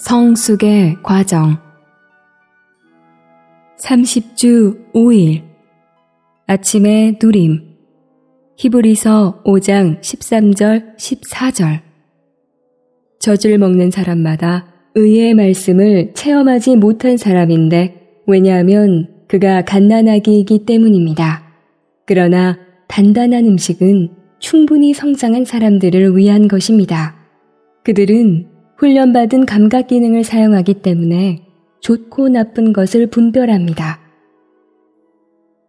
성숙의 과정 30주 5일 아침의 누림 히브리서 5장 13절 14절 젖을 먹는 사람마다 의의 말씀을 체험하지 못한 사람인데 왜냐하면 그가 갓난아기이기 때문입니다. 그러나 단단한 음식은 충분히 성장한 사람들을 위한 것입니다. 그들은 훈련받은 감각 기능을 사용하기 때문에 좋고 나쁜 것을 분별합니다.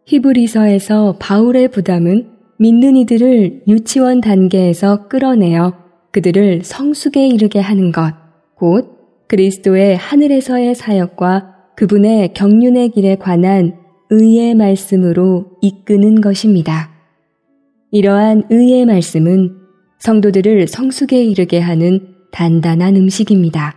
히브리서에서 바울의 부담은 믿는 이들을 유치원 단계에서 끌어내어 그들을 성숙에 이르게 하는 것, 곧 그리스도의 하늘에서의 사역과 그분의 경륜의 길에 관한 의의 말씀으로 이끄는 것입니다. 이러한 의의 말씀은 성도들을 성숙에 이르게 하는 단단한 음식입니다.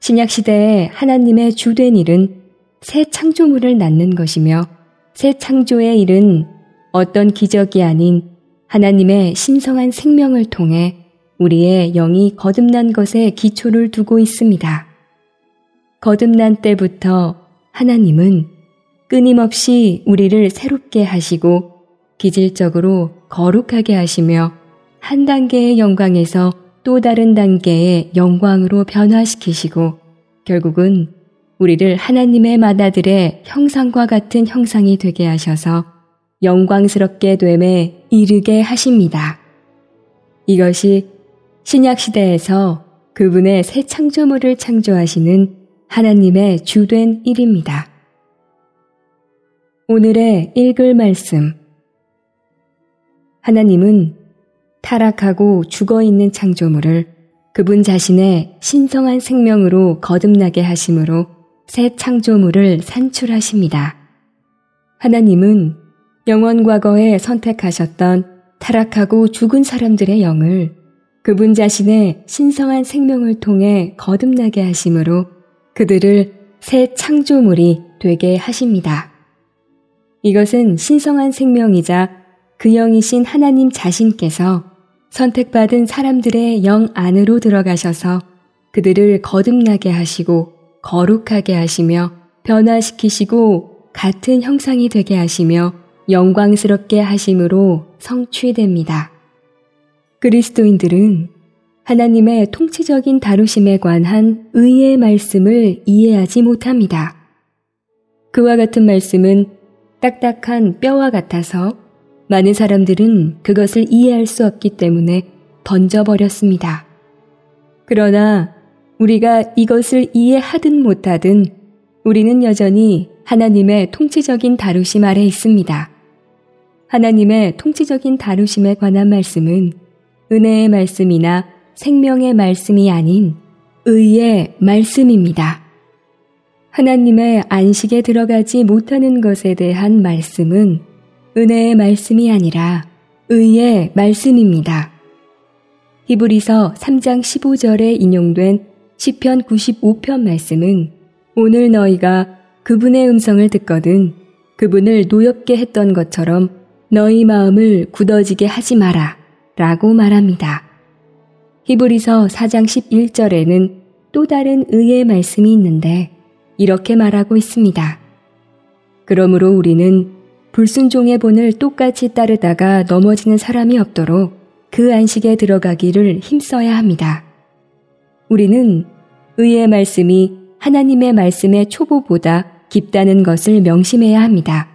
신약시대에 하나님의 주된 일은 새 창조물을 낳는 것이며 새 창조의 일은 어떤 기적이 아닌 하나님의 신성한 생명을 통해 우리의 영이 거듭난 것에 기초를 두고 있습니다. 거듭난 때부터 하나님은 끊임없이 우리를 새롭게 하시고 기질적으로 거룩하게 하시며 한 단계의 영광에서 또 다른 단계의 영광으로 변화시키시고 결국은 우리를 하나님의 마다들의 형상과 같은 형상이 되게 하셔서 영광스럽게 됨에 이르게 하십니다. 이것이 신약 시대에서 그분의 새 창조물을 창조하시는 하나님의 주된 일입니다. 오늘의 읽을 말씀. 하나님은 타락하고 죽어 있는 창조물을 그분 자신의 신성한 생명으로 거듭나게 하심으로 새 창조물을 산출하십니다. 하나님은 영원 과거에 선택하셨던 타락하고 죽은 사람들의 영을 그분 자신의 신성한 생명을 통해 거듭나게 하심으로 그들을 새 창조물이 되게 하십니다. 이것은 신성한 생명이자 그 영이신 하나님 자신께서 선택받은 사람들의 영 안으로 들어가셔서 그들을 거듭나게 하시고 거룩하게 하시며 변화시키시고 같은 형상이 되게 하시며 영광스럽게 하심으로 성취됩니다. 그리스도인들은 하나님의 통치적인 다루심에 관한 의의 말씀을 이해하지 못합니다. 그와 같은 말씀은 딱딱한 뼈와 같아서 많은 사람들은 그것을 이해할 수 없기 때문에 던져버렸습니다. 그러나 우리가 이것을 이해하든 못하든 우리는 여전히 하나님의 통치적인 다루심 아래 있습니다. 하나님의 통치적인 다루심에 관한 말씀은 은혜의 말씀이나 생명의 말씀이 아닌 의의 말씀입니다. 하나님의 안식에 들어가지 못하는 것에 대한 말씀은 은혜의 말씀이 아니라 의의 말씀입니다. 히브리서 3장 15절에 인용된 시편 95편 말씀은 오늘 너희가 그분의 음성을 듣거든 그분을 노엽게 했던 것처럼 너희 마음을 굳어지게 하지 마라 라고 말합니다. 히브리서 4장 11절에는 또 다른 의의 말씀이 있는데 이렇게 말하고 있습니다. 그러므로 우리는 불순종의 본을 똑같이 따르다가 넘어지는 사람이 없도록 그 안식에 들어가기를 힘써야 합니다. 우리는 의의 말씀이 하나님의 말씀의 초보보다 깊다는 것을 명심해야 합니다.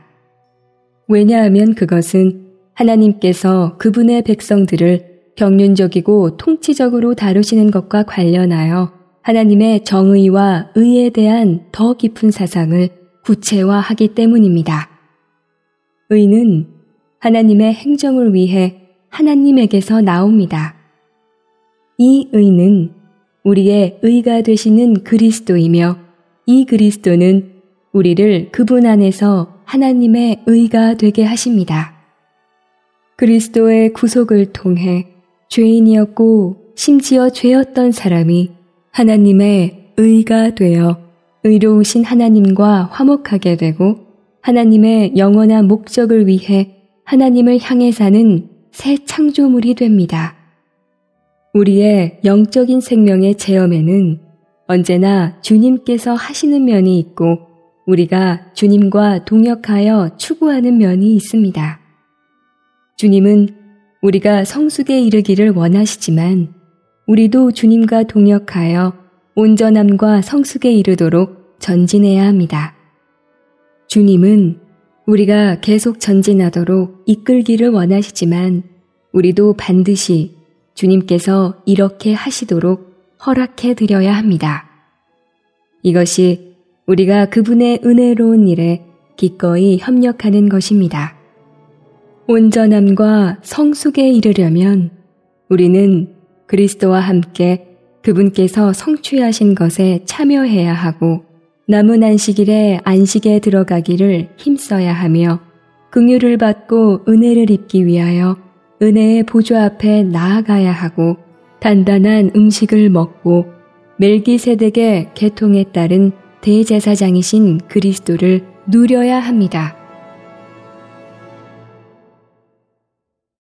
왜냐하면 그것은 하나님께서 그분의 백성들을 경륜적이고 통치적으로 다루시는 것과 관련하여 하나님의 정의와 의에 대한 더 깊은 사상을 구체화하기 때문입니다. 의는 하나님의 행정을 위해 하나님에게서 나옵니다. 이 의는 우리의 의가 되시는 그리스도이며 이 그리스도는 우리를 그분 안에서 하나님의 의가 되게 하십니다. 그리스도의 구속을 통해 죄인이었고 심지어 죄였던 사람이 하나님의 의가 되어 의로우신 하나님과 화목하게 되고 하나님의 영원한 목적을 위해 하나님을 향해 사는 새 창조물이 됩니다. 우리의 영적인 생명의 체험에는 언제나 주님께서 하시는 면이 있고 우리가 주님과 동역하여 추구하는 면이 있습니다. 주님은 우리가 성숙에 이르기를 원하시지만 우리도 주님과 동역하여 온전함과 성숙에 이르도록 전진해야 합니다. 주님은 우리가 계속 전진하도록 이끌기를 원하시지만 우리도 반드시 주님께서 이렇게 하시도록 허락해 드려야 합니다. 이것이 우리가 그분의 은혜로운 일에 기꺼이 협력하는 것입니다. 온전함과 성숙에 이르려면 우리는 그리스도와 함께 그분께서 성취하신 것에 참여해야 하고 남은 안식일에 안식에 들어가기를 힘써야 하며 긍휼을 받고 은혜를 입기 위하여 은혜의 보좌 앞에 나아가야 하고 단단한 음식을 먹고 멜기세덱의 계통에 따른 대제사장이신 그리스도를 누려야 합니다.